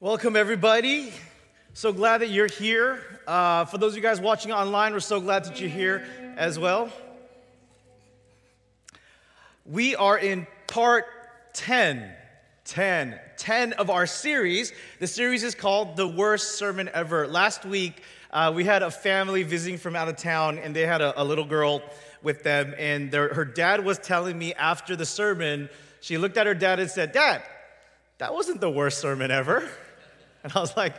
Welcome, everybody. So glad that you're here. Uh, for those of you guys watching online, we're so glad that you're here as well. We are in part 10, 10, 10 of our series. The series is called The Worst Sermon Ever. Last week, uh, we had a family visiting from out of town, and they had a, a little girl with them. And their, her dad was telling me after the sermon, she looked at her dad and said, Dad, that wasn't the worst sermon ever. And I was like,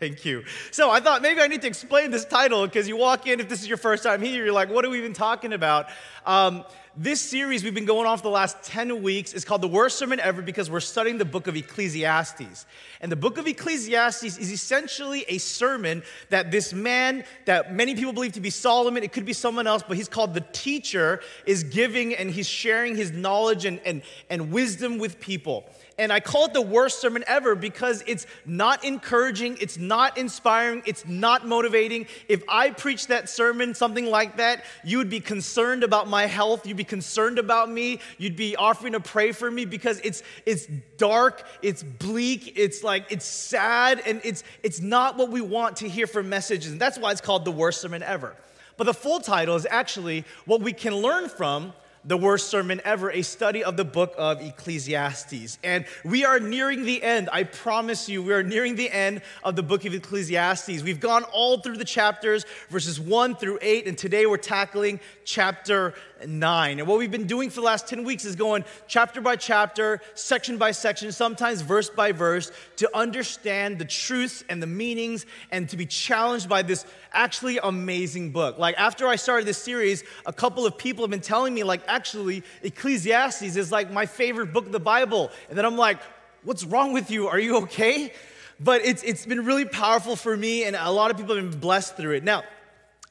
Thank you. So I thought maybe I need to explain this title because you walk in, if this is your first time here, you're like, what are we even talking about? Um, this series we've been going on for the last 10 weeks is called The Worst Sermon Ever because we're studying the book of Ecclesiastes. And the book of Ecclesiastes is essentially a sermon that this man, that many people believe to be Solomon, it could be someone else, but he's called the teacher, is giving and he's sharing his knowledge and, and, and wisdom with people. And I call it the worst sermon ever because it's not encouraging, it's not inspiring, it's not motivating. If I preached that sermon, something like that, you would be concerned about my health, you'd be concerned about me, you'd be offering to pray for me because it's it's dark, it's bleak, it's like it's sad, and it's it's not what we want to hear from messages. And that's why it's called the worst sermon ever. But the full title is actually what we can learn from the worst sermon ever, a study of the book of Ecclesiastes. And we are nearing the end. I promise you, we are nearing the end of the book of Ecclesiastes. We've gone all through the chapters, verses 1 through 8, and today we're tackling chapter 9. And what we've been doing for the last 10 weeks is going chapter by chapter, section by section, sometimes verse by verse, to understand the truths and the meanings and to be challenged by this actually amazing book. Like after I started this series, a couple of people have been telling me, like, actually, Ecclesiastes is like my favorite book of the Bible. And then I'm like, what's wrong with you? Are you okay? But it's, it's been really powerful for me, and a lot of people have been blessed through it. Now,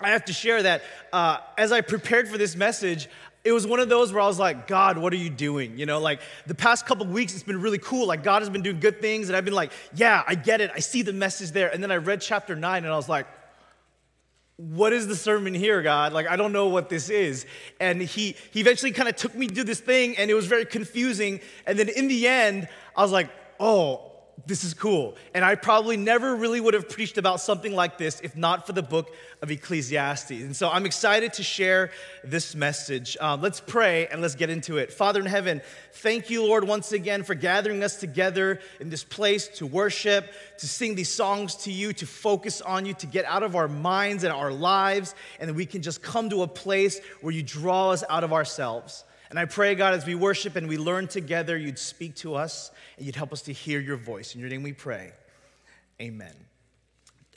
I have to share that uh, as I prepared for this message, it was one of those where I was like, God, what are you doing? You know, like the past couple weeks, it's been really cool. Like God has been doing good things, and I've been like, yeah, I get it. I see the message there. And then I read chapter nine, and I was like, what is the sermon here, God? Like, I don't know what this is. And he, he eventually kind of took me to this thing, and it was very confusing. And then in the end, I was like, oh, this is cool. And I probably never really would have preached about something like this if not for the book of Ecclesiastes. And so I'm excited to share this message. Um, let's pray and let's get into it. Father in heaven, thank you, Lord, once again for gathering us together in this place to worship, to sing these songs to you, to focus on you, to get out of our minds and our lives, and we can just come to a place where you draw us out of ourselves. And I pray, God, as we worship and we learn together, you'd speak to us and you'd help us to hear your voice. In your name we pray. Amen.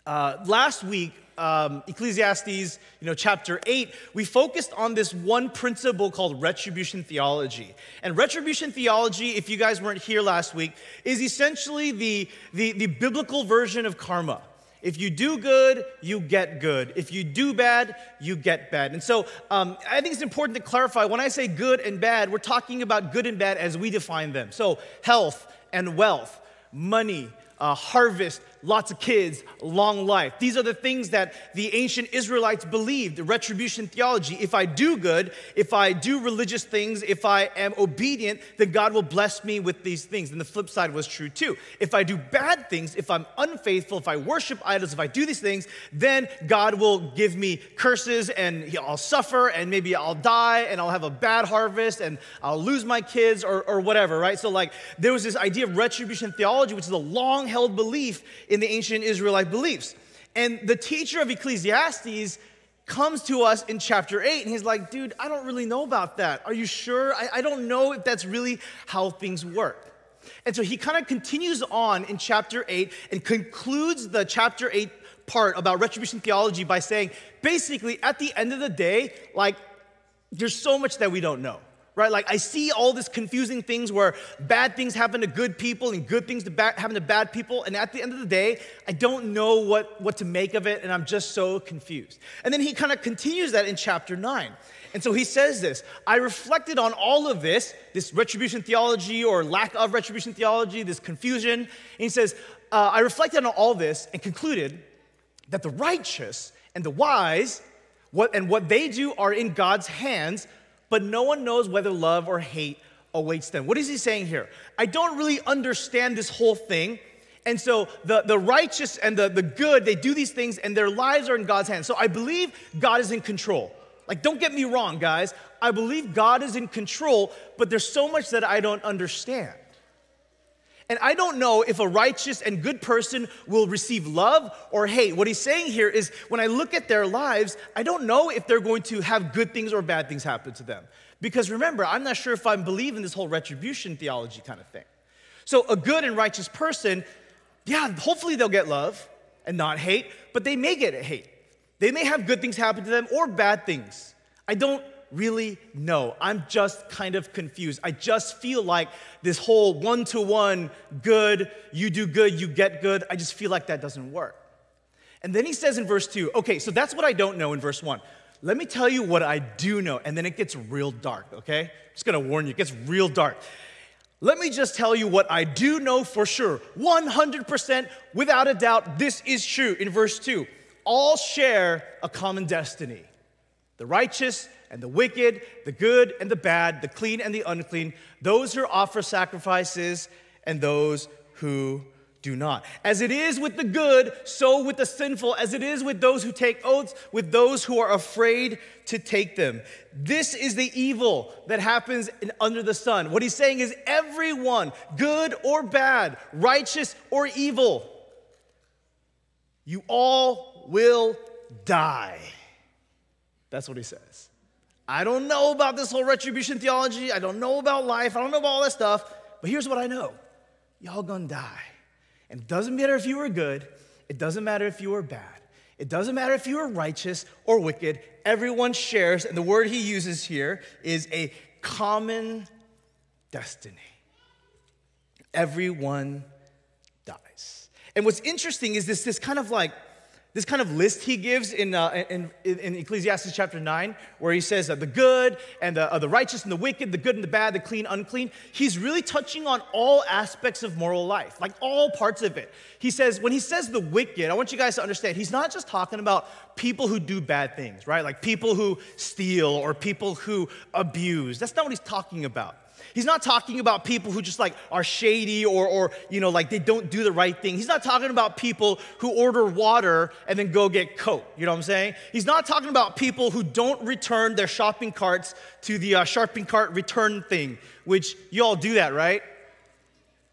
Uh, last week, um, Ecclesiastes, you know, chapter 8, we focused on this one principle called retribution theology. And retribution theology, if you guys weren't here last week, is essentially the, the, the biblical version of karma. If you do good, you get good. If you do bad, you get bad. And so um, I think it's important to clarify when I say good and bad, we're talking about good and bad as we define them. So health and wealth, money, uh, harvest, lots of kids, long life. These are the things that the ancient Israelites believed, retribution theology. If I do good, if I do religious things, if I am obedient, then God will bless me with these things. And the flip side was true too. If I do bad things, if I'm unfaithful, if I worship idols, if I do these things, then God will give me curses and I'll suffer and maybe I'll die and I'll have a bad harvest and I'll lose my kids or, or whatever, right? So, like, there was this idea of retribution theology, which is a long held belief in the ancient Israelite beliefs. And the teacher of Ecclesiastes comes to us in chapter 8 and he's like, dude, I don't really know about that. Are you sure? I, I don't know if that's really how things work. And so he kind of continues on in chapter 8 and concludes the chapter 8 part about retribution theology by saying, basically, at the end of the day, like, there's so much that we don't know right? Like I see all these confusing things where bad things happen to good people and good things to bad, happen to bad people, and at the end of the day, I don't know what, what to make of it, and I'm just so confused. And then he kind of continues that in chapter 9. And so he says this I reflected on all of this, this retribution theology or lack of retribution theology, this confusion. And he says, uh, I reflected on all this and concluded that the righteous and the wise, what, and what they do are in God's hands but no one knows whether love or hate awaits them. What is he saying here? I don't really understand this whole thing, And so the, the righteous and the, the good, they do these things and their lives are in God's hands. So I believe God is in control. Like, don't get me wrong, guys. I believe God is in control, but there's so much that I don't understand. And I don't know if a righteous and good person will receive love or hate. What he's saying here is when I look at their lives, I don't know if they're going to have good things or bad things happen to them. Because remember, I'm not sure if I believe in this whole retribution theology kind of thing. So, a good and righteous person, yeah, hopefully they'll get love and not hate, but they may get hate. They may have good things happen to them or bad things. I don't really know. I'm just kind of confused. I just feel like this whole one to one good, you do good, you get good, I just feel like that doesn't work. And then he says in verse 2, okay, so that's what I don't know in verse 1. Let me tell you what I do know, and then it gets real dark, okay? I'm just gonna warn you, it gets real dark. Let me just tell you what I do know for sure. 100% without a doubt, this is true. In verse 2, all share a common destiny. The righteous and the wicked, the good and the bad, the clean and the unclean, those who offer sacrifices and those who do not. As it is with the good, so with the sinful, as it is with those who take oaths, with those who are afraid to take them. This is the evil that happens in, under the sun. What he's saying is everyone, good or bad, righteous or evil, you all will die. That's what he says. I don't know about this whole retribution theology. I don't know about life. I don't know about all that stuff. But here's what I know y'all gonna die. And it doesn't matter if you were good, it doesn't matter if you were bad, it doesn't matter if you were righteous or wicked. Everyone shares, and the word he uses here is a common destiny. Everyone dies. And what's interesting is this, this kind of like this kind of list he gives in, uh, in, in, Ecclesiastes chapter 9, where he says the good and the, uh, the righteous and the wicked, the good and the bad, the clean, unclean, he's really touching on all aspects of moral life, like all parts of it. He says, when he says the wicked, I want you guys to understand, he's not just talking about people who do bad things, right? Like people who steal or people who abuse. That's not what he's talking about. He's not talking about people who just like are shady or, or, you know, like they don't do the right thing. He's not talking about people who order water and then go get Coke. You know what I'm saying? He's not talking about people who don't return their shopping carts to the uh, shopping cart return thing, which you all do that, right?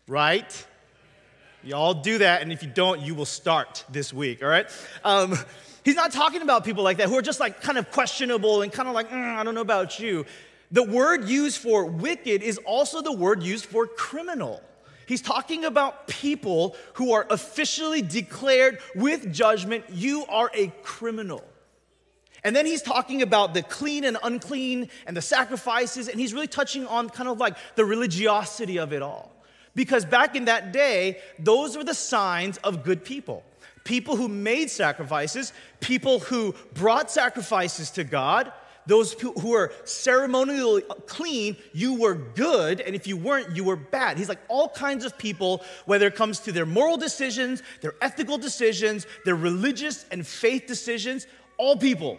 Right? Y'all do that, and if you don't, you will start this week, all right? Um, he's not talking about people like that who are just like kind of questionable and kind of like, mm, I don't know about you. The word used for wicked is also the word used for criminal. He's talking about people who are officially declared with judgment, you are a criminal. And then he's talking about the clean and unclean and the sacrifices, and he's really touching on kind of like the religiosity of it all. Because back in that day, those were the signs of good people. People who made sacrifices, people who brought sacrifices to God, those who are ceremonially clean, you were good, and if you weren't, you were bad. He's like all kinds of people, whether it comes to their moral decisions, their ethical decisions, their religious and faith decisions, all people,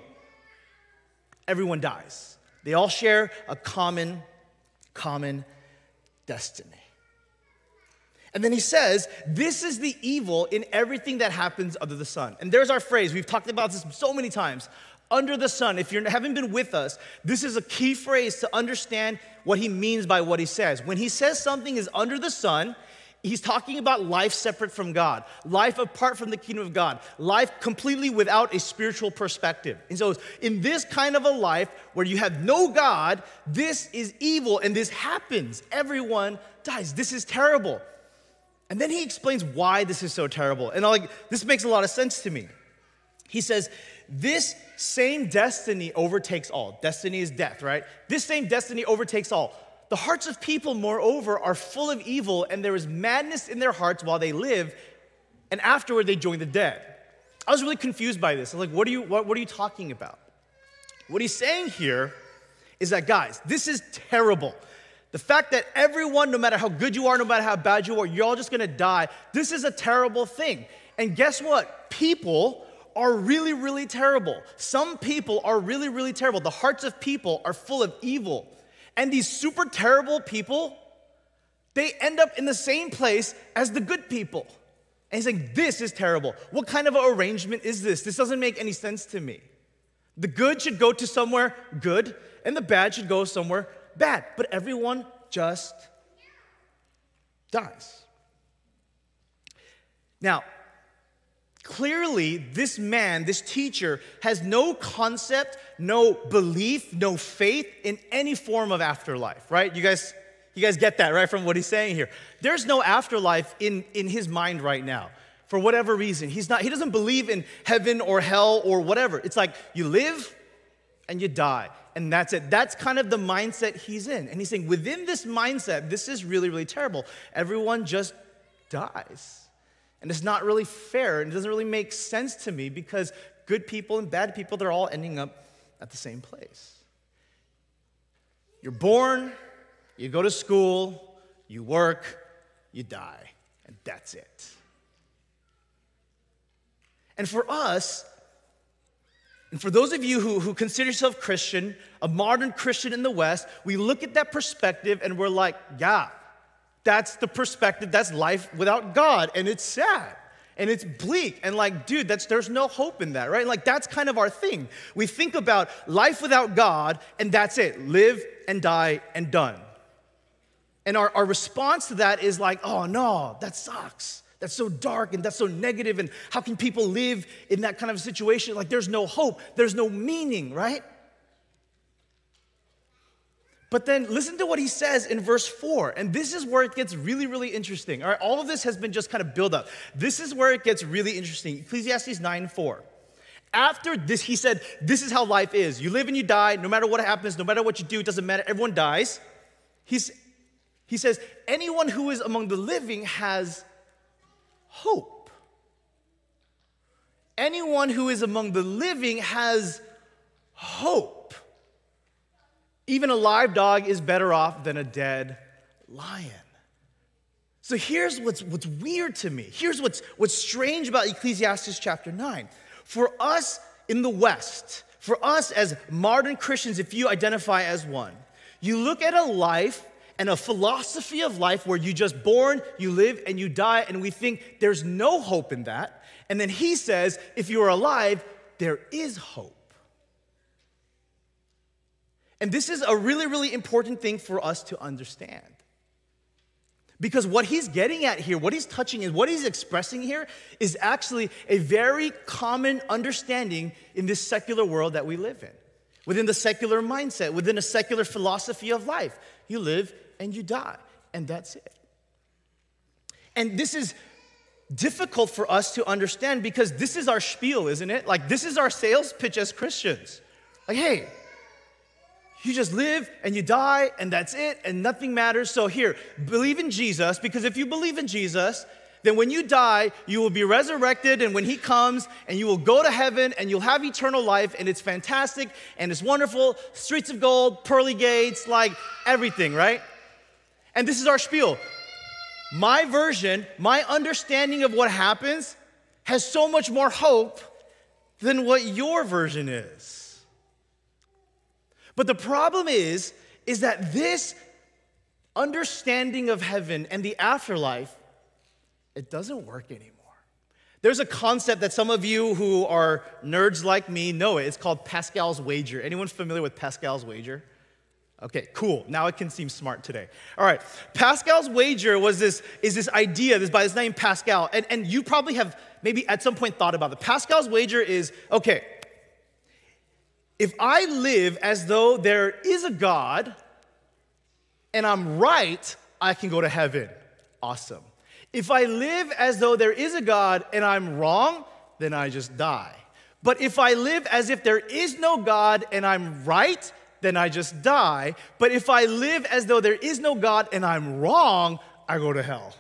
everyone dies. They all share a common, common destiny. And then he says, This is the evil in everything that happens under the sun. And there's our phrase. We've talked about this so many times under the sun. If you haven't been with us, this is a key phrase to understand what he means by what he says. When he says something is under the sun, he's talking about life separate from God, life apart from the kingdom of God, life completely without a spiritual perspective. And so, in this kind of a life where you have no God, this is evil and this happens. Everyone dies. This is terrible. And then he explains why this is so terrible. And I'm like, this makes a lot of sense to me. He says, This same destiny overtakes all. Destiny is death, right? This same destiny overtakes all. The hearts of people, moreover, are full of evil, and there is madness in their hearts while they live, and afterward they join the dead. I was really confused by this. I'm like, what are you, what, what are you talking about? What he's saying here is that, guys, this is terrible. The fact that everyone, no matter how good you are, no matter how bad you are, you're all just gonna die, this is a terrible thing. And guess what? People are really, really terrible. Some people are really, really terrible. The hearts of people are full of evil. And these super terrible people, they end up in the same place as the good people. And he's saying, This is terrible. What kind of arrangement is this? This doesn't make any sense to me. The good should go to somewhere good, and the bad should go somewhere bad. But everyone just dies. Now, clearly, this man, this teacher, has no concept, no belief, no faith in any form of afterlife, right? You guys, you guys get that, right, from what he's saying here. There's no afterlife in, in his mind right now. For whatever reason, he's not, he doesn't believe in heaven or hell or whatever. It's like you live and you die, and that's it. That's kind of the mindset he's in. And he's saying, within this mindset, this is really, really terrible. Everyone just dies. And it's not really fair, and it doesn't really make sense to me because good people and bad people, they're all ending up at the same place. You're born, you go to school, you work, you die, and that's it. And for us, and for those of you who, who consider yourself Christian, a modern Christian in the West, we look at that perspective and we're like, yeah, that's the perspective, that's life without God, and it's sad. And it's bleak, and like, dude, that's there's no hope in that, right? Like, that's kind of our thing. We think about life without God, and that's it live and die and done. And our, our response to that is like, oh no, that sucks. That's so dark and that's so negative, and how can people live in that kind of situation? Like, there's no hope, there's no meaning, right? But then listen to what he says in verse 4. And this is where it gets really, really interesting. All right, all of this has been just kind of build up. This is where it gets really interesting. Ecclesiastes 9 4. After this, he said, This is how life is. You live and you die. No matter what happens, no matter what you do, it doesn't matter. Everyone dies. He's, he says, Anyone who is among the living has hope. Anyone who is among the living has hope. Even a live dog is better off than a dead lion. So here's what's, what's weird to me. Here's what's, what's strange about Ecclesiastes chapter 9. For us in the West, for us as modern Christians, if you identify as one, you look at a life and a philosophy of life where you just born, you live, and you die, and we think there's no hope in that. And then he says, if you are alive, there is hope. And this is a really, really important thing for us to understand. Because what he's getting at here, what he's touching is what he's expressing here is actually a very common understanding in this secular world that we live in. Within the secular mindset, within a secular philosophy of life, you live and you die, and that's it. And this is difficult for us to understand because this is our spiel, isn't it? Like, this is our sales pitch as Christians. Like, hey, you just live and you die and that's it and nothing matters. So, here, believe in Jesus because if you believe in Jesus, then when you die, you will be resurrected, and when He comes, and you will go to heaven, and you'll have eternal life, and it's fantastic, and it's wonderful streets of gold, pearly gates, like everything, right? And this is our spiel. My version, my understanding of what happens, has so much more hope than what your version is. But the problem is, is that this understanding of heaven and the afterlife, it doesn't work anymore. There's a concept that some of you who are nerds like me know it. It's called Pascal's wager. Anyone familiar with Pascal's wager? Okay, cool. Now it can seem smart today. All right. Pascal's wager was this is this idea, this by this name Pascal. And, and you probably have maybe at some point thought about it. Pascal's wager is okay, if I live as though there is a God and I'm right, I can go to heaven. Awesome. If I live as though there is a God and I'm wrong, then I just die. But if I live as if there is no God and I'm right, then I just die. But if I live as though there is no God and I'm wrong, I go to hell.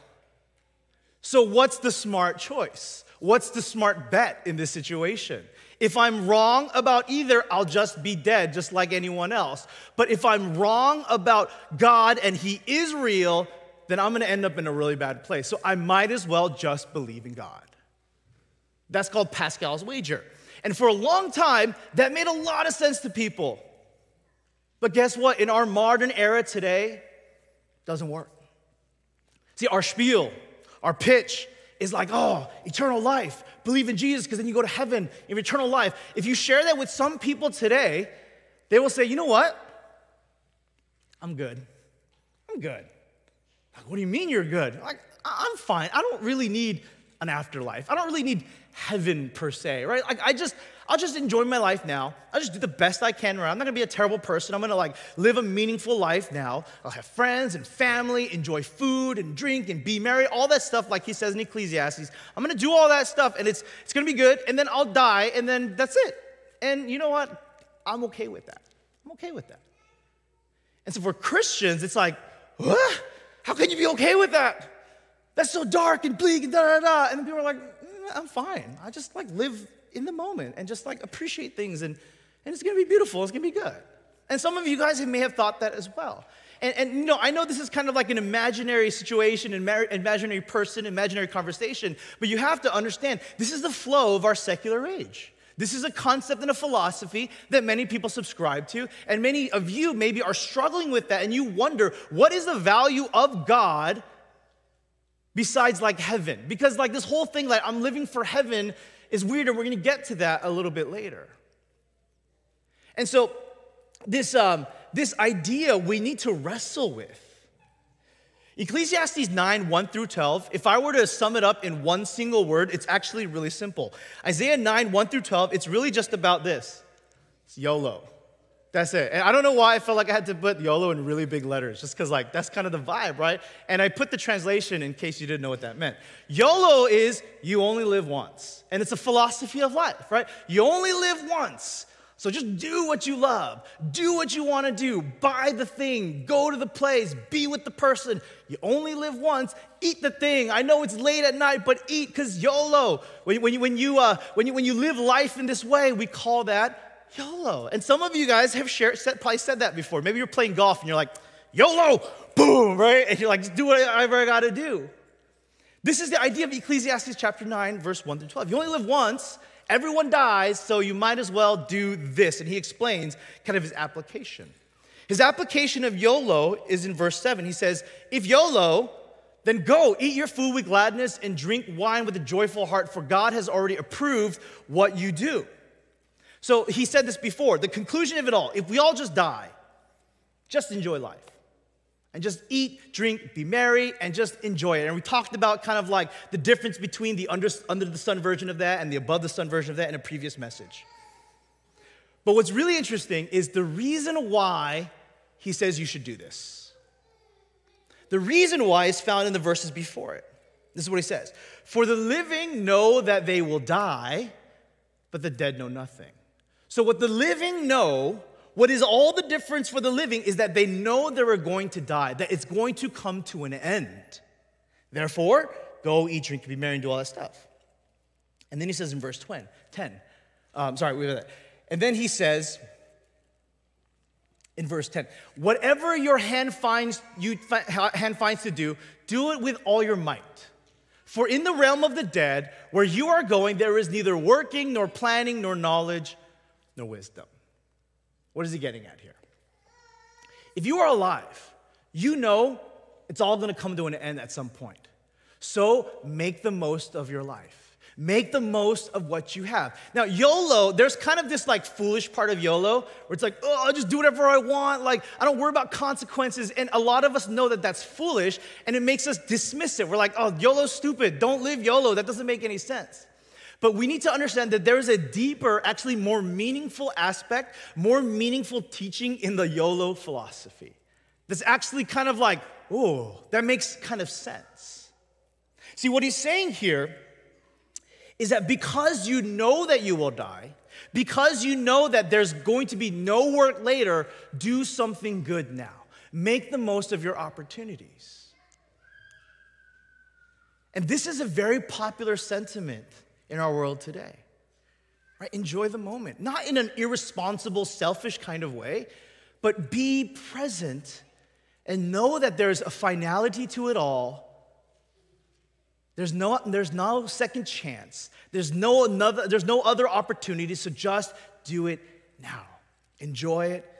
So, what's the smart choice? What's the smart bet in this situation? If I'm wrong about either, I'll just be dead, just like anyone else. But if I'm wrong about God and He is real, then I'm gonna end up in a really bad place. So I might as well just believe in God. That's called Pascal's wager. And for a long time, that made a lot of sense to people. But guess what? In our modern era today, doesn't work. See, our spiel, our pitch, is like, oh, eternal life. Believe in Jesus because then you go to heaven in eternal life. If you share that with some people today, they will say, you know what? I'm good. I'm good. Like, what do you mean you're good? Like, I'm fine. I don't really need an afterlife. I don't really need heaven per se, right? Like I just, I'll just enjoy my life now. I'll just do the best I can around. I'm not gonna be a terrible person. I'm gonna like live a meaningful life now. I'll have friends and family, enjoy food and drink and be merry, all that stuff, like he says in Ecclesiastes. I'm gonna do all that stuff and it's it's gonna be good, and then I'll die, and then that's it. And you know what? I'm okay with that. I'm okay with that. And so for Christians, it's like? How can you be okay with that? That's so dark and bleak and da da da. And people are like, mm, I'm fine. I just like live in the moment and just like appreciate things and, and it's gonna be beautiful, it's gonna be good. And some of you guys may have thought that as well. And, and you know, I know this is kind of like an imaginary situation, imaginary person, imaginary conversation, but you have to understand this is the flow of our secular age. This is a concept and a philosophy that many people subscribe to, and many of you maybe are struggling with that, and you wonder what is the value of God besides like heaven? Because like this whole thing, like I'm living for heaven, is weird, and we're gonna get to that a little bit later. And so, this, um, this idea we need to wrestle with. Ecclesiastes 9, 1 through 12, if I were to sum it up in one single word, it's actually really simple. Isaiah 9, 1 through 12, it's really just about this it's YOLO. That's it. And I don't know why I felt like I had to put YOLO in really big letters, just because, like, that's kind of the vibe, right? And I put the translation in case you didn't know what that meant. YOLO is you only live once. And it's a philosophy of life, right? You only live once. So just do what you love, do what you want to do, buy the thing, go to the place, be with the person. You only live once, eat the thing. I know it's late at night, but eat because YOLO. When, when, you, when, you, uh, when, you, when you live life in this way, we call that YOLO. And some of you guys have shared, said, probably said that before. Maybe you're playing golf and you're like, YOLO, boom, right? And you're like, do whatever I gotta do. This is the idea of Ecclesiastes chapter 9, verse 1 through 12. You only live once, everyone dies, so you might as well do this. And he explains kind of his application. His application of YOLO is in verse 7. He says, If YOLO, then go, eat your food with gladness and drink wine with a joyful heart, for God has already approved what you do. So he said this before the conclusion of it all if we all just die, just enjoy life. And just eat, drink, be merry, and just enjoy it. And we talked about kind of like the difference between the under, under the sun version of that and the above the sun version of that in a previous message. But what's really interesting is the reason why he says you should do this. The reason why is found in the verses before it. This is what he says For the living know that they will die, but the dead know nothing. So, what the living know, what is all the difference for the living is that they know they are going to die, that it's going to come to an end. Therefore, go eat, drink, be merry, and do all that stuff. And then he says in verse 10, 10 um, sorry, we have that. And then he says in verse 10, whatever your hand finds, you, hand finds to do, do it with all your might. For in the realm of the dead, where you are going, there is neither working, nor planning, nor knowledge, no wisdom. What is he getting at here? If you are alive, you know it's all going to come to an end at some point. So make the most of your life. Make the most of what you have. Now, YOLO, there's kind of this like foolish part of YOLO where it's like, oh, I'll just do whatever I want. Like, I don't worry about consequences. And a lot of us know that that's foolish and it makes us dismiss it. We're like, oh, YOLO's stupid. Don't live YOLO. That doesn't make any sense. But we need to understand that there is a deeper, actually more meaningful aspect, more meaningful teaching in the YOLO philosophy. That's actually kind of like, oh, that makes kind of sense. See, what he's saying here is that because you know that you will die, because you know that there's going to be no work later, do something good now. Make the most of your opportunities. And this is a very popular sentiment in our world today. Right? Enjoy the moment, not in an irresponsible, selfish kind of way, but be present and know that there's a finality to it all. There's no, there's no second chance. There's no, another, there's no other opportunity, so just do it now. Enjoy it,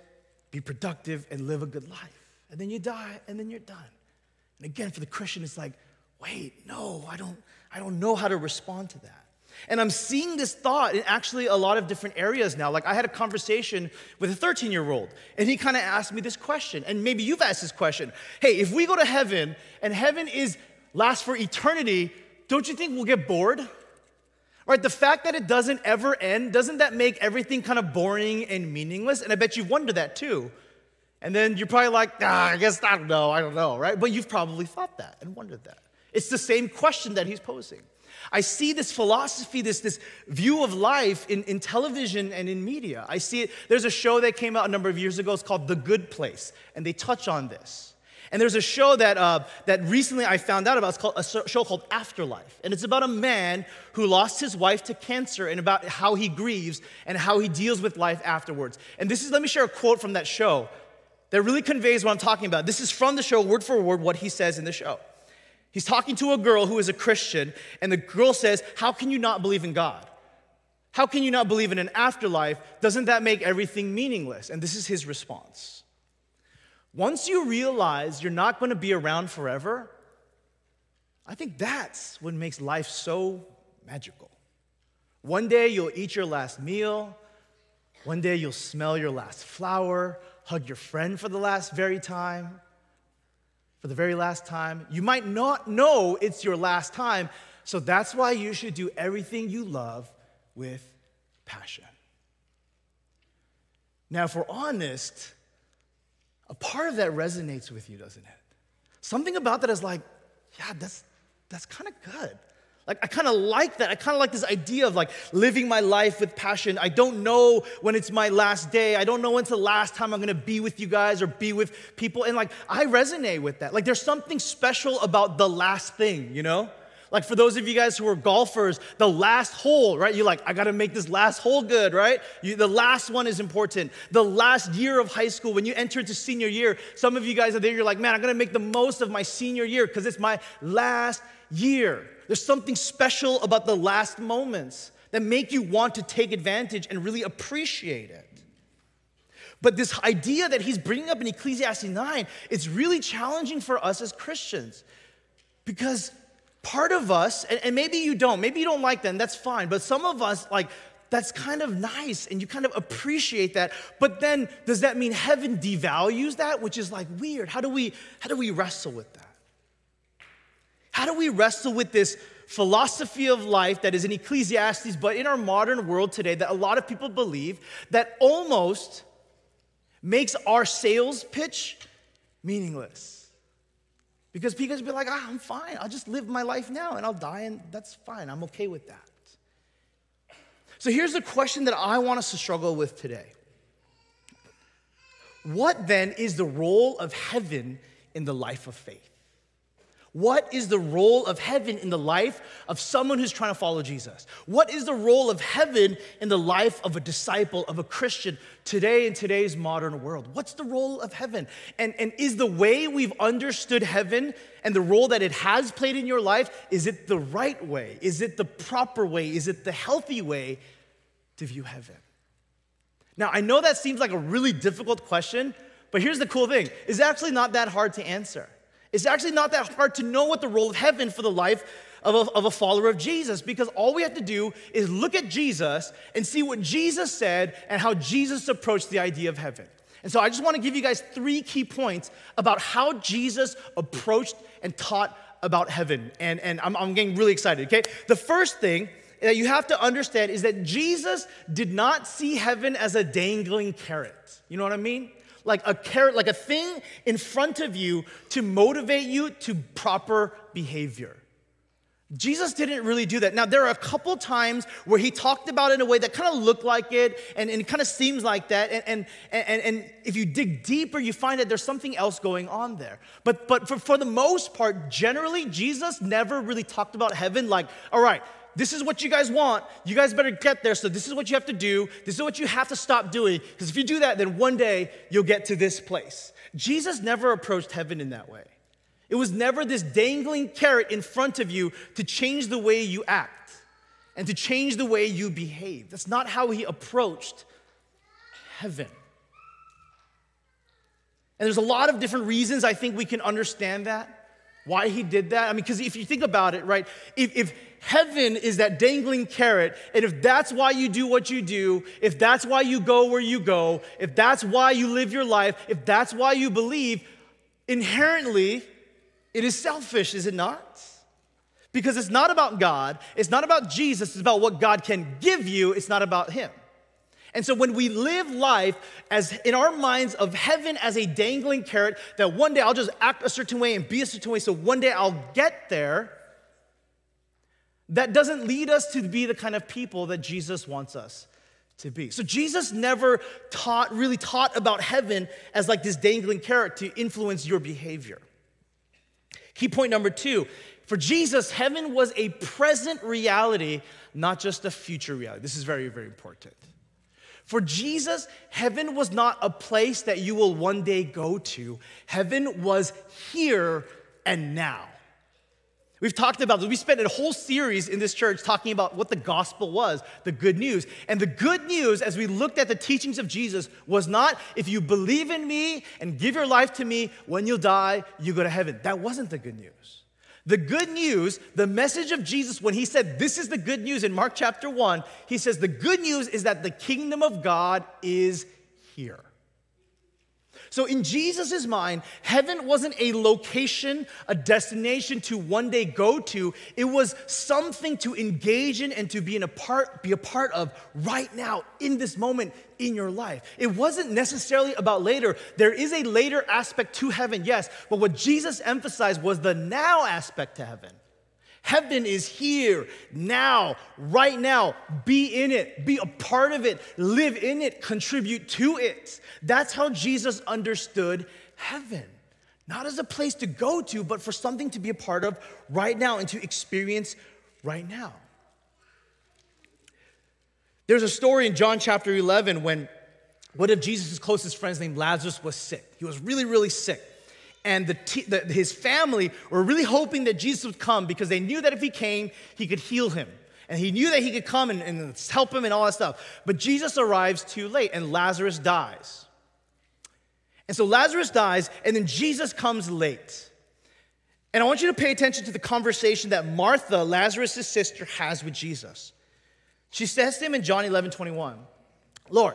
be productive, and live a good life. And then you die, and then you're done. And again, for the Christian, it's like, wait, no, I don't, I don't know how to respond to that. And I'm seeing this thought in actually a lot of different areas now. Like I had a conversation with a 13 year old, and he kind of asked me this question, and maybe you've asked this question. Hey, if we go to heaven and heaven is lasts for eternity, don't you think we'll get bored? Right, the fact that it doesn't ever end, doesn't that make everything kind of boring and meaningless? And I bet you've wondered that too. And then you're probably like, ah, I guess I don't know, I don't know, right? But you've probably thought that and wondered that. It's the same question that he's posing. I see this philosophy, this, this view of life in, in television and in media. I see it. There's a show that came out a number of years ago. It's called The Good Place, and they touch on this. And there's a show that, uh, that recently I found out about. It's called a show called Afterlife. And it's about a man who lost his wife to cancer and about how he grieves and how he deals with life afterwards. And this is, let me share a quote from that show that really conveys what I'm talking about. This is from the show, word for word, what he says in the show. He's talking to a girl who is a Christian, and the girl says, How can you not believe in God? How can you not believe in an afterlife? Doesn't that make everything meaningless? And this is his response. Once you realize you're not going to be around forever, I think that's what makes life so magical. One day you'll eat your last meal. One day you'll smell your last flower, hug your friend for the last very time for the very last time. You might not know it's your last time, so that's why you should do everything you love with passion. Now, if we're honest, a part of that resonates with you, doesn't it? Something about that is like, yeah, that's, that's kind of good. Like, I kind of like that. I kind of like this idea of like living my life with passion. I don't know when it's my last day. I don't know when's the last time I'm gonna be with you guys or be with people. And like, I resonate with that. Like, there's something special about the last thing, you know? Like, for those of you guys who are golfers, the last hole, right? You're like, I gotta make this last hole good, right? You, the last one is important. The last year of high school, when you enter into senior year, some of you guys are there, you're like, man, I'm gonna make the most of my senior year because it's my last year. There's something special about the last moments that make you want to take advantage and really appreciate it. But this idea that he's bringing up in Ecclesiastes 9, it's really challenging for us as Christians because part of us, and, and maybe you don't, maybe you don't like that, and that's fine, but some of us, like, that's kind of nice and you kind of appreciate that but then does that mean heaven devalues that which is like weird how do we how do we wrestle with that how do we wrestle with this philosophy of life that is in Ecclesiastes, but in our modern world today, that a lot of people believe that almost makes our sales pitch meaningless? Because people just be like, ah, I'm fine. I'll just live my life now and I'll die, and that's fine. I'm okay with that. So here's the question that I want us to struggle with today What then is the role of heaven in the life of faith? What is the role of heaven in the life of someone who's trying to follow Jesus? What is the role of heaven in the life of a disciple, of a Christian today in today's modern world? What's the role of heaven? And, and is the way we've understood heaven and the role that it has played in your life, is it the right way? Is it the proper way? Is it the healthy way to view heaven? Now, I know that seems like a really difficult question, but here's the cool thing it's actually not that hard to answer. It's actually not that hard to know what the role of heaven for the life of a, of a follower of Jesus because all we have to do is look at Jesus and see what Jesus said and how Jesus approached the idea of heaven. And so I just want to give you guys three key points about how Jesus approached and taught about heaven. And, and I'm, I'm getting really excited, okay? The first thing that you have to understand is that Jesus did not see heaven as a dangling carrot. You know what I mean? Like a carrot, like a thing in front of you to motivate you to proper behavior. Jesus didn't really do that. Now, there are a couple times where he talked about it in a way that kind of looked like it and, and it kind of seems like that. And, and, and, and, if you dig deeper, you find that there's something else going on there. But, but for, for the most part, generally, Jesus never really talked about heaven like, all right, this is what you guys want. You guys better get there. So, this is what you have to do. This is what you have to stop doing. Because if you do that, then one day you'll get to this place. Jesus never approached heaven in that way. It was never this dangling carrot in front of you to change the way you act and to change the way you behave. That's not how he approached heaven. And there's a lot of different reasons I think we can understand that. Why he did that? I mean, because if you think about it, right, if, if heaven is that dangling carrot, and if that's why you do what you do, if that's why you go where you go, if that's why you live your life, if that's why you believe, inherently, it is selfish, is it not? Because it's not about God, it's not about Jesus, it's about what God can give you, it's not about Him. And so when we live life as in our minds of heaven as a dangling carrot, that one day I'll just act a certain way and be a certain way, so one day I'll get there, that doesn't lead us to be the kind of people that Jesus wants us to be. So Jesus never taught, really taught about heaven as like this dangling carrot to influence your behavior. Key point number two for Jesus, heaven was a present reality, not just a future reality. This is very, very important. For Jesus, heaven was not a place that you will one day go to, heaven was here and now. We've talked about this. We spent a whole series in this church talking about what the gospel was, the good news. And the good news, as we looked at the teachings of Jesus, was not if you believe in me and give your life to me, when you die, you go to heaven. That wasn't the good news. The good news, the message of Jesus, when he said, This is the good news in Mark chapter 1, he says, The good news is that the kingdom of God is here. So, in Jesus' mind, heaven wasn't a location, a destination to one day go to. It was something to engage in and to be, in a part, be a part of right now, in this moment in your life. It wasn't necessarily about later. There is a later aspect to heaven, yes, but what Jesus emphasized was the now aspect to heaven. Heaven is here, now, right now. Be in it, be a part of it, live in it, contribute to it. That's how Jesus understood heaven. Not as a place to go to, but for something to be a part of right now and to experience right now. There's a story in John chapter 11 when one of Jesus' closest friends named Lazarus was sick. He was really, really sick and the, the, his family were really hoping that Jesus would come because they knew that if he came, he could heal him. And he knew that he could come and, and help him and all that stuff. But Jesus arrives too late, and Lazarus dies. And so Lazarus dies, and then Jesus comes late. And I want you to pay attention to the conversation that Martha, Lazarus' sister, has with Jesus. She says to him in John 11 21, Lord,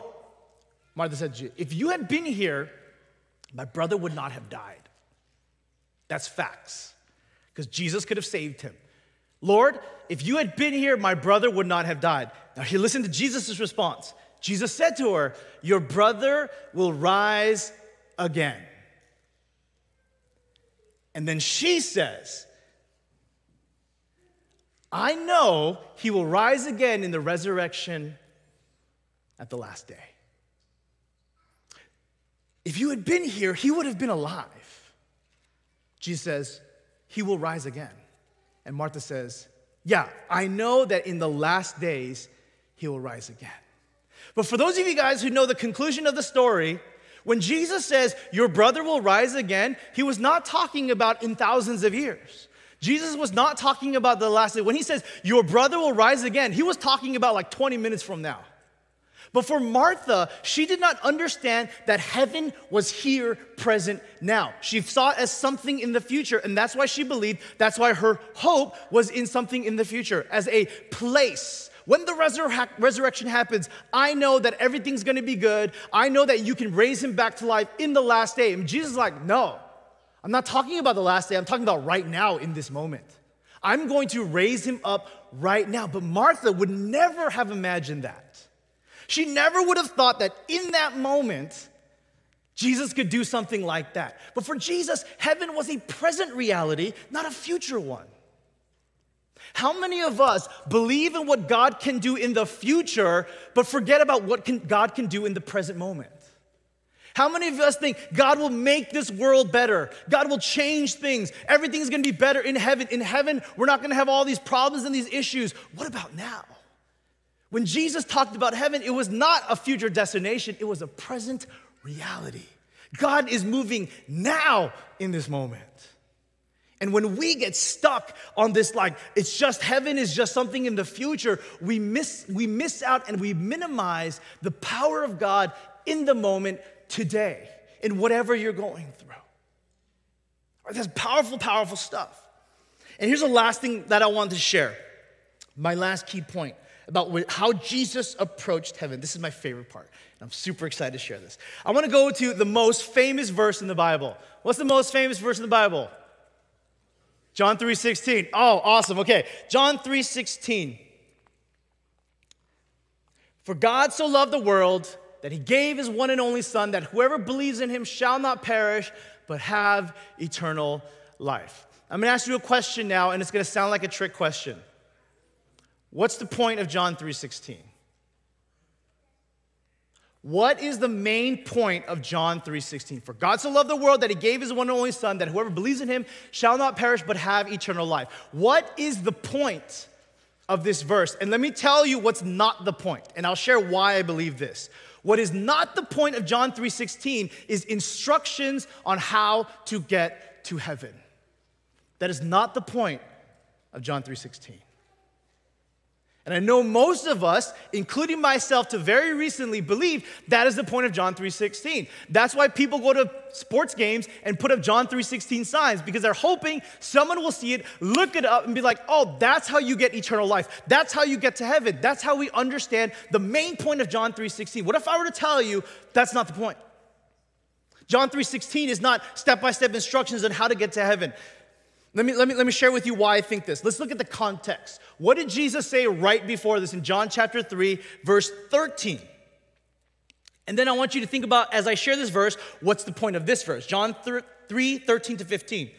Martha said, if you had been here, my brother would not have died. That's facts. Because Jesus could have saved him. Lord, if you had been here, my brother would not have died. Now, he listened to Jesus' response. Jesus said to her, Your brother will rise again. And then she says, I know he will rise again in the resurrection at the last day. If you had been here, he would have been alive. Jesus says, He will rise again. And Martha says, Yeah, I know that in the last days he will rise again. But for those of you guys who know the conclusion of the story, when Jesus says, Your brother will rise again, he was not talking about in thousands of years. Jesus was not talking about the last day. When he says, Your brother will rise again, he was talking about like 20 minutes from now. But for Martha, she did not understand that heaven was here, present now. She saw it as something in the future, and that's why she believed, that's why her hope was in something in the future, as a place. When the resur- resurrection happens, I know that everything's gonna be good. I know that you can raise him back to life in the last day. And Jesus is like, no, I'm not talking about the last day, I'm talking about right now in this moment. I'm going to raise him up right now. But Martha would never have imagined that. She never would have thought that in that moment, Jesus could do something like that. But for Jesus, heaven was a present reality, not a future one. How many of us believe in what God can do in the future, but forget about what can, God can do in the present moment? How many of us think God will make this world better? God will change things. Everything's gonna be better in heaven. In heaven, we're not gonna have all these problems and these issues. What about now? When Jesus talked about heaven, it was not a future destination, it was a present reality. God is moving now in this moment. And when we get stuck on this, like it's just heaven is just something in the future, we miss, we miss out and we minimize the power of God in the moment today, in whatever you're going through. That's powerful, powerful stuff. And here's the last thing that I want to share. My last key point about how Jesus approached heaven. This is my favorite part. I'm super excited to share this. I want to go to the most famous verse in the Bible. What's the most famous verse in the Bible? John 3:16. Oh, awesome. Okay. John 3:16. For God so loved the world that he gave his one and only son that whoever believes in him shall not perish but have eternal life. I'm going to ask you a question now and it's going to sound like a trick question. What's the point of John 3:16? What is the main point of John 3:16? For God so loved the world that he gave his one and only son that whoever believes in him shall not perish but have eternal life. What is the point of this verse? And let me tell you what's not the point, and I'll share why I believe this. What is not the point of John 3:16 is instructions on how to get to heaven. That is not the point of John 3:16. And I know most of us, including myself to very recently, believe that is the point of John 3:16. That's why people go to sports games and put up John 3:16 signs because they're hoping someone will see it, look it up and be like, "Oh, that's how you get eternal life. That's how you get to heaven. That's how we understand the main point of John 3:16." What if I were to tell you that's not the point? John 3:16 is not step-by-step instructions on how to get to heaven. Let me, let, me, let me share with you why I think this. Let's look at the context. What did Jesus say right before this in John chapter 3, verse 13? And then I want you to think about, as I share this verse, what's the point of this verse? John 3, 13 to 15.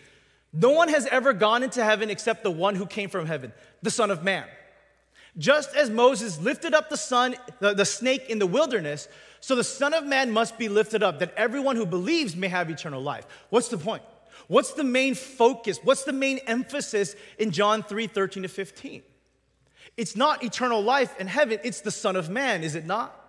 No one has ever gone into heaven except the one who came from heaven, the Son of Man. Just as Moses lifted up the son, the, the snake in the wilderness, so the Son of Man must be lifted up, that everyone who believes may have eternal life. What's the point? What's the main focus? What's the main emphasis in John 3 13 to 15? It's not eternal life in heaven, it's the Son of Man, is it not?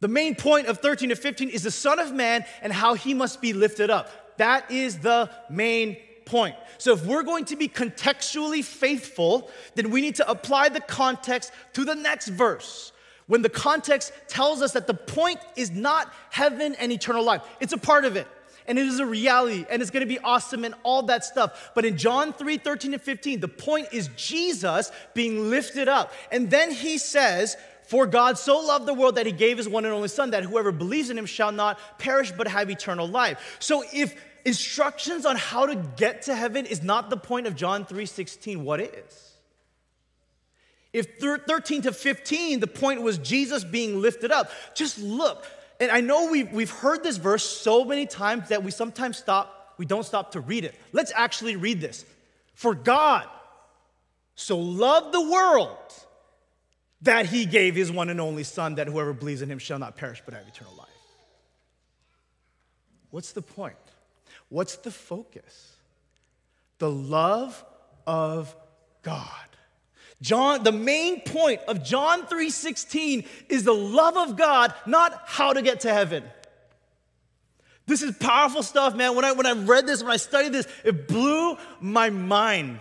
The main point of 13 to 15 is the Son of Man and how he must be lifted up. That is the main point. So, if we're going to be contextually faithful, then we need to apply the context to the next verse. When the context tells us that the point is not heaven and eternal life, it's a part of it and it is a reality and it's gonna be awesome and all that stuff. But in John 3 13 and 15, the point is Jesus being lifted up. And then he says, For God so loved the world that he gave his one and only Son, that whoever believes in him shall not perish but have eternal life. So if instructions on how to get to heaven is not the point of John 3 16, what is? If 13 to 15, the point was Jesus being lifted up, just look and I know we've, we've heard this verse so many times that we sometimes stop, we don't stop to read it. Let's actually read this. For God so loved the world that he gave his one and only Son, that whoever believes in him shall not perish but have eternal life. What's the point? What's the focus? The love of God. John, the main point of John 3:16 is the love of God, not how to get to heaven. This is powerful stuff, man. When I when I read this, when I studied this, it blew my mind.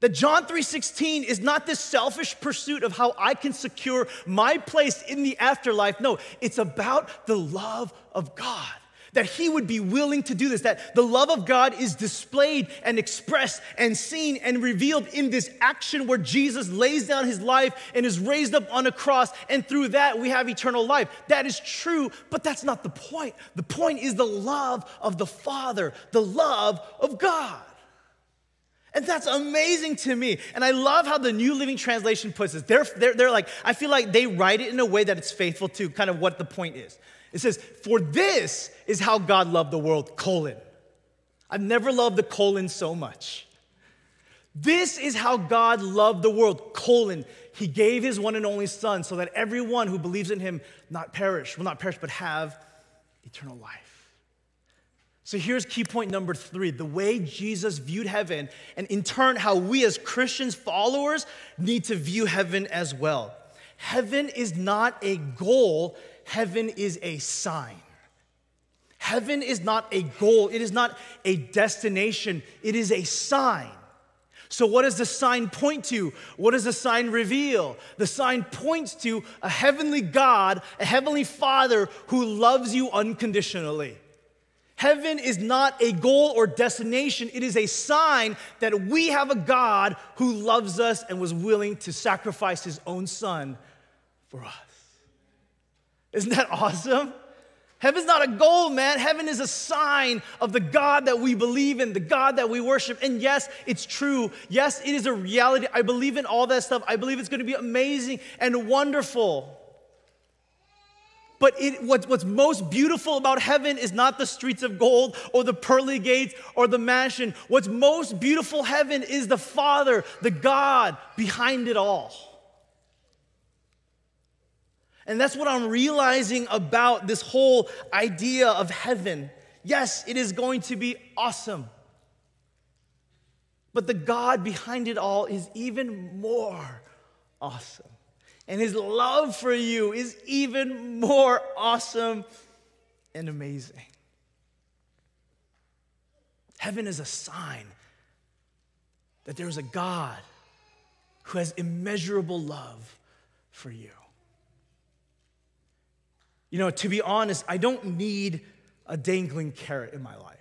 That John 3:16 is not this selfish pursuit of how I can secure my place in the afterlife. No, it's about the love of God that he would be willing to do this, that the love of God is displayed and expressed and seen and revealed in this action where Jesus lays down his life and is raised up on a cross, and through that we have eternal life. That is true, but that's not the point. The point is the love of the Father, the love of God. And that's amazing to me. And I love how the New Living Translation puts it. They're, they're, they're like, I feel like they write it in a way that it's faithful to kind of what the point is. It says, For this is how God loved the world, colon. I've never loved the colon so much. This is how God loved the world, colon. He gave his one and only Son so that everyone who believes in him not perish, will not perish, but have eternal life. So here's key point number three the way Jesus viewed heaven, and in turn, how we as Christians followers need to view heaven as well. Heaven is not a goal, heaven is a sign. Heaven is not a goal, it is not a destination, it is a sign. So, what does the sign point to? What does the sign reveal? The sign points to a heavenly God, a heavenly Father who loves you unconditionally. Heaven is not a goal or destination, it is a sign that we have a God who loves us and was willing to sacrifice his own son for us. Isn't that awesome? Heaven's not a goal, man. Heaven is a sign of the God that we believe in, the God that we worship. And yes, it's true. Yes, it is a reality. I believe in all that stuff. I believe it's going to be amazing and wonderful. But it, what, what's most beautiful about heaven is not the streets of gold or the pearly gates or the mansion. What's most beautiful heaven is the Father, the God behind it all. And that's what I'm realizing about this whole idea of heaven. Yes, it is going to be awesome. But the God behind it all is even more awesome. And his love for you is even more awesome and amazing. Heaven is a sign that there is a God who has immeasurable love for you. You know, to be honest, I don't need a dangling carrot in my life.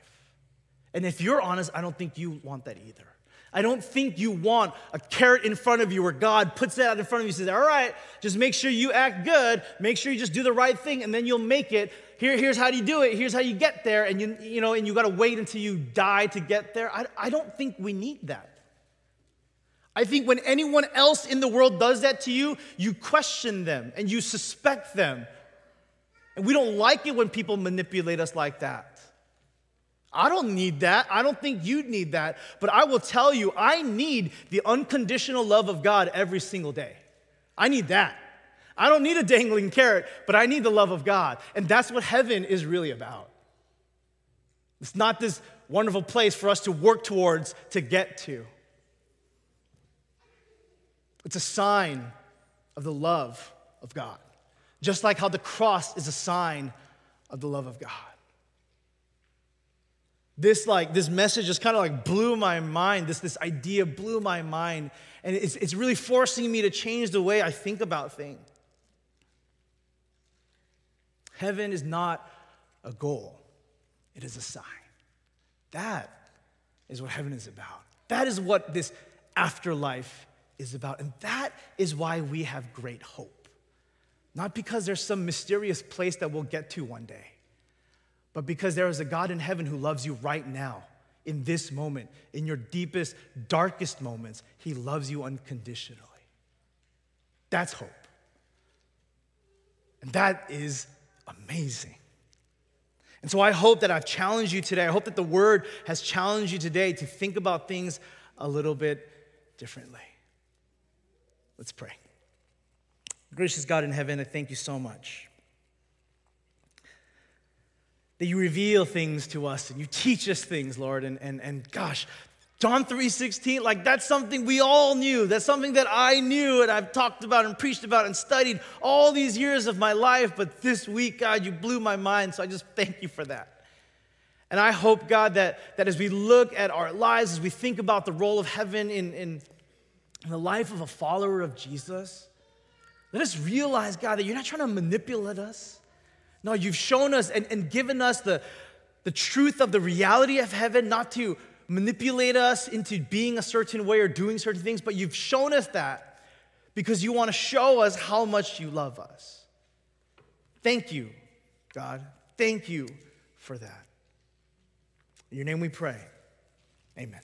And if you're honest, I don't think you want that either. I don't think you want a carrot in front of you where God puts that out in front of you and says, All right, just make sure you act good, make sure you just do the right thing, and then you'll make it. Here, here's how you do it, here's how you get there, and you, you know, and you gotta wait until you die to get there. I, I don't think we need that. I think when anyone else in the world does that to you, you question them and you suspect them. And we don't like it when people manipulate us like that. I don't need that. I don't think you'd need that. But I will tell you, I need the unconditional love of God every single day. I need that. I don't need a dangling carrot, but I need the love of God. And that's what heaven is really about. It's not this wonderful place for us to work towards to get to. It's a sign of the love of God, just like how the cross is a sign of the love of God this like this message just kind of like blew my mind. This this idea blew my mind. And it's, it's really forcing me to change the way i think about things. Heaven is not a goal. It is a sign. That is what heaven is about. That is what this afterlife is about. And that is why we have great hope. Not because there's some mysterious place that we'll get to one day but because there is a God in heaven who loves you right now, in this moment, in your deepest, darkest moments. He loves you unconditionally. That's hope. And that is amazing. And so I hope that I've challenged you today. I hope that the word has challenged you today to think about things a little bit differently. Let's pray. Gracious God in heaven, I thank you so much that you reveal things to us and you teach us things, Lord. And, and, and gosh, John 3:16, like that's something we all knew. That's something that I knew and I've talked about and preached about and studied all these years of my life. But this week, God, you blew my mind. So I just thank you for that. And I hope, God, that, that as we look at our lives, as we think about the role of heaven in, in, in the life of a follower of Jesus, let us realize, God, that you're not trying to manipulate us. No, you've shown us and, and given us the, the truth of the reality of heaven, not to manipulate us into being a certain way or doing certain things, but you've shown us that because you want to show us how much you love us. Thank you, God. Thank you for that. In your name we pray. Amen.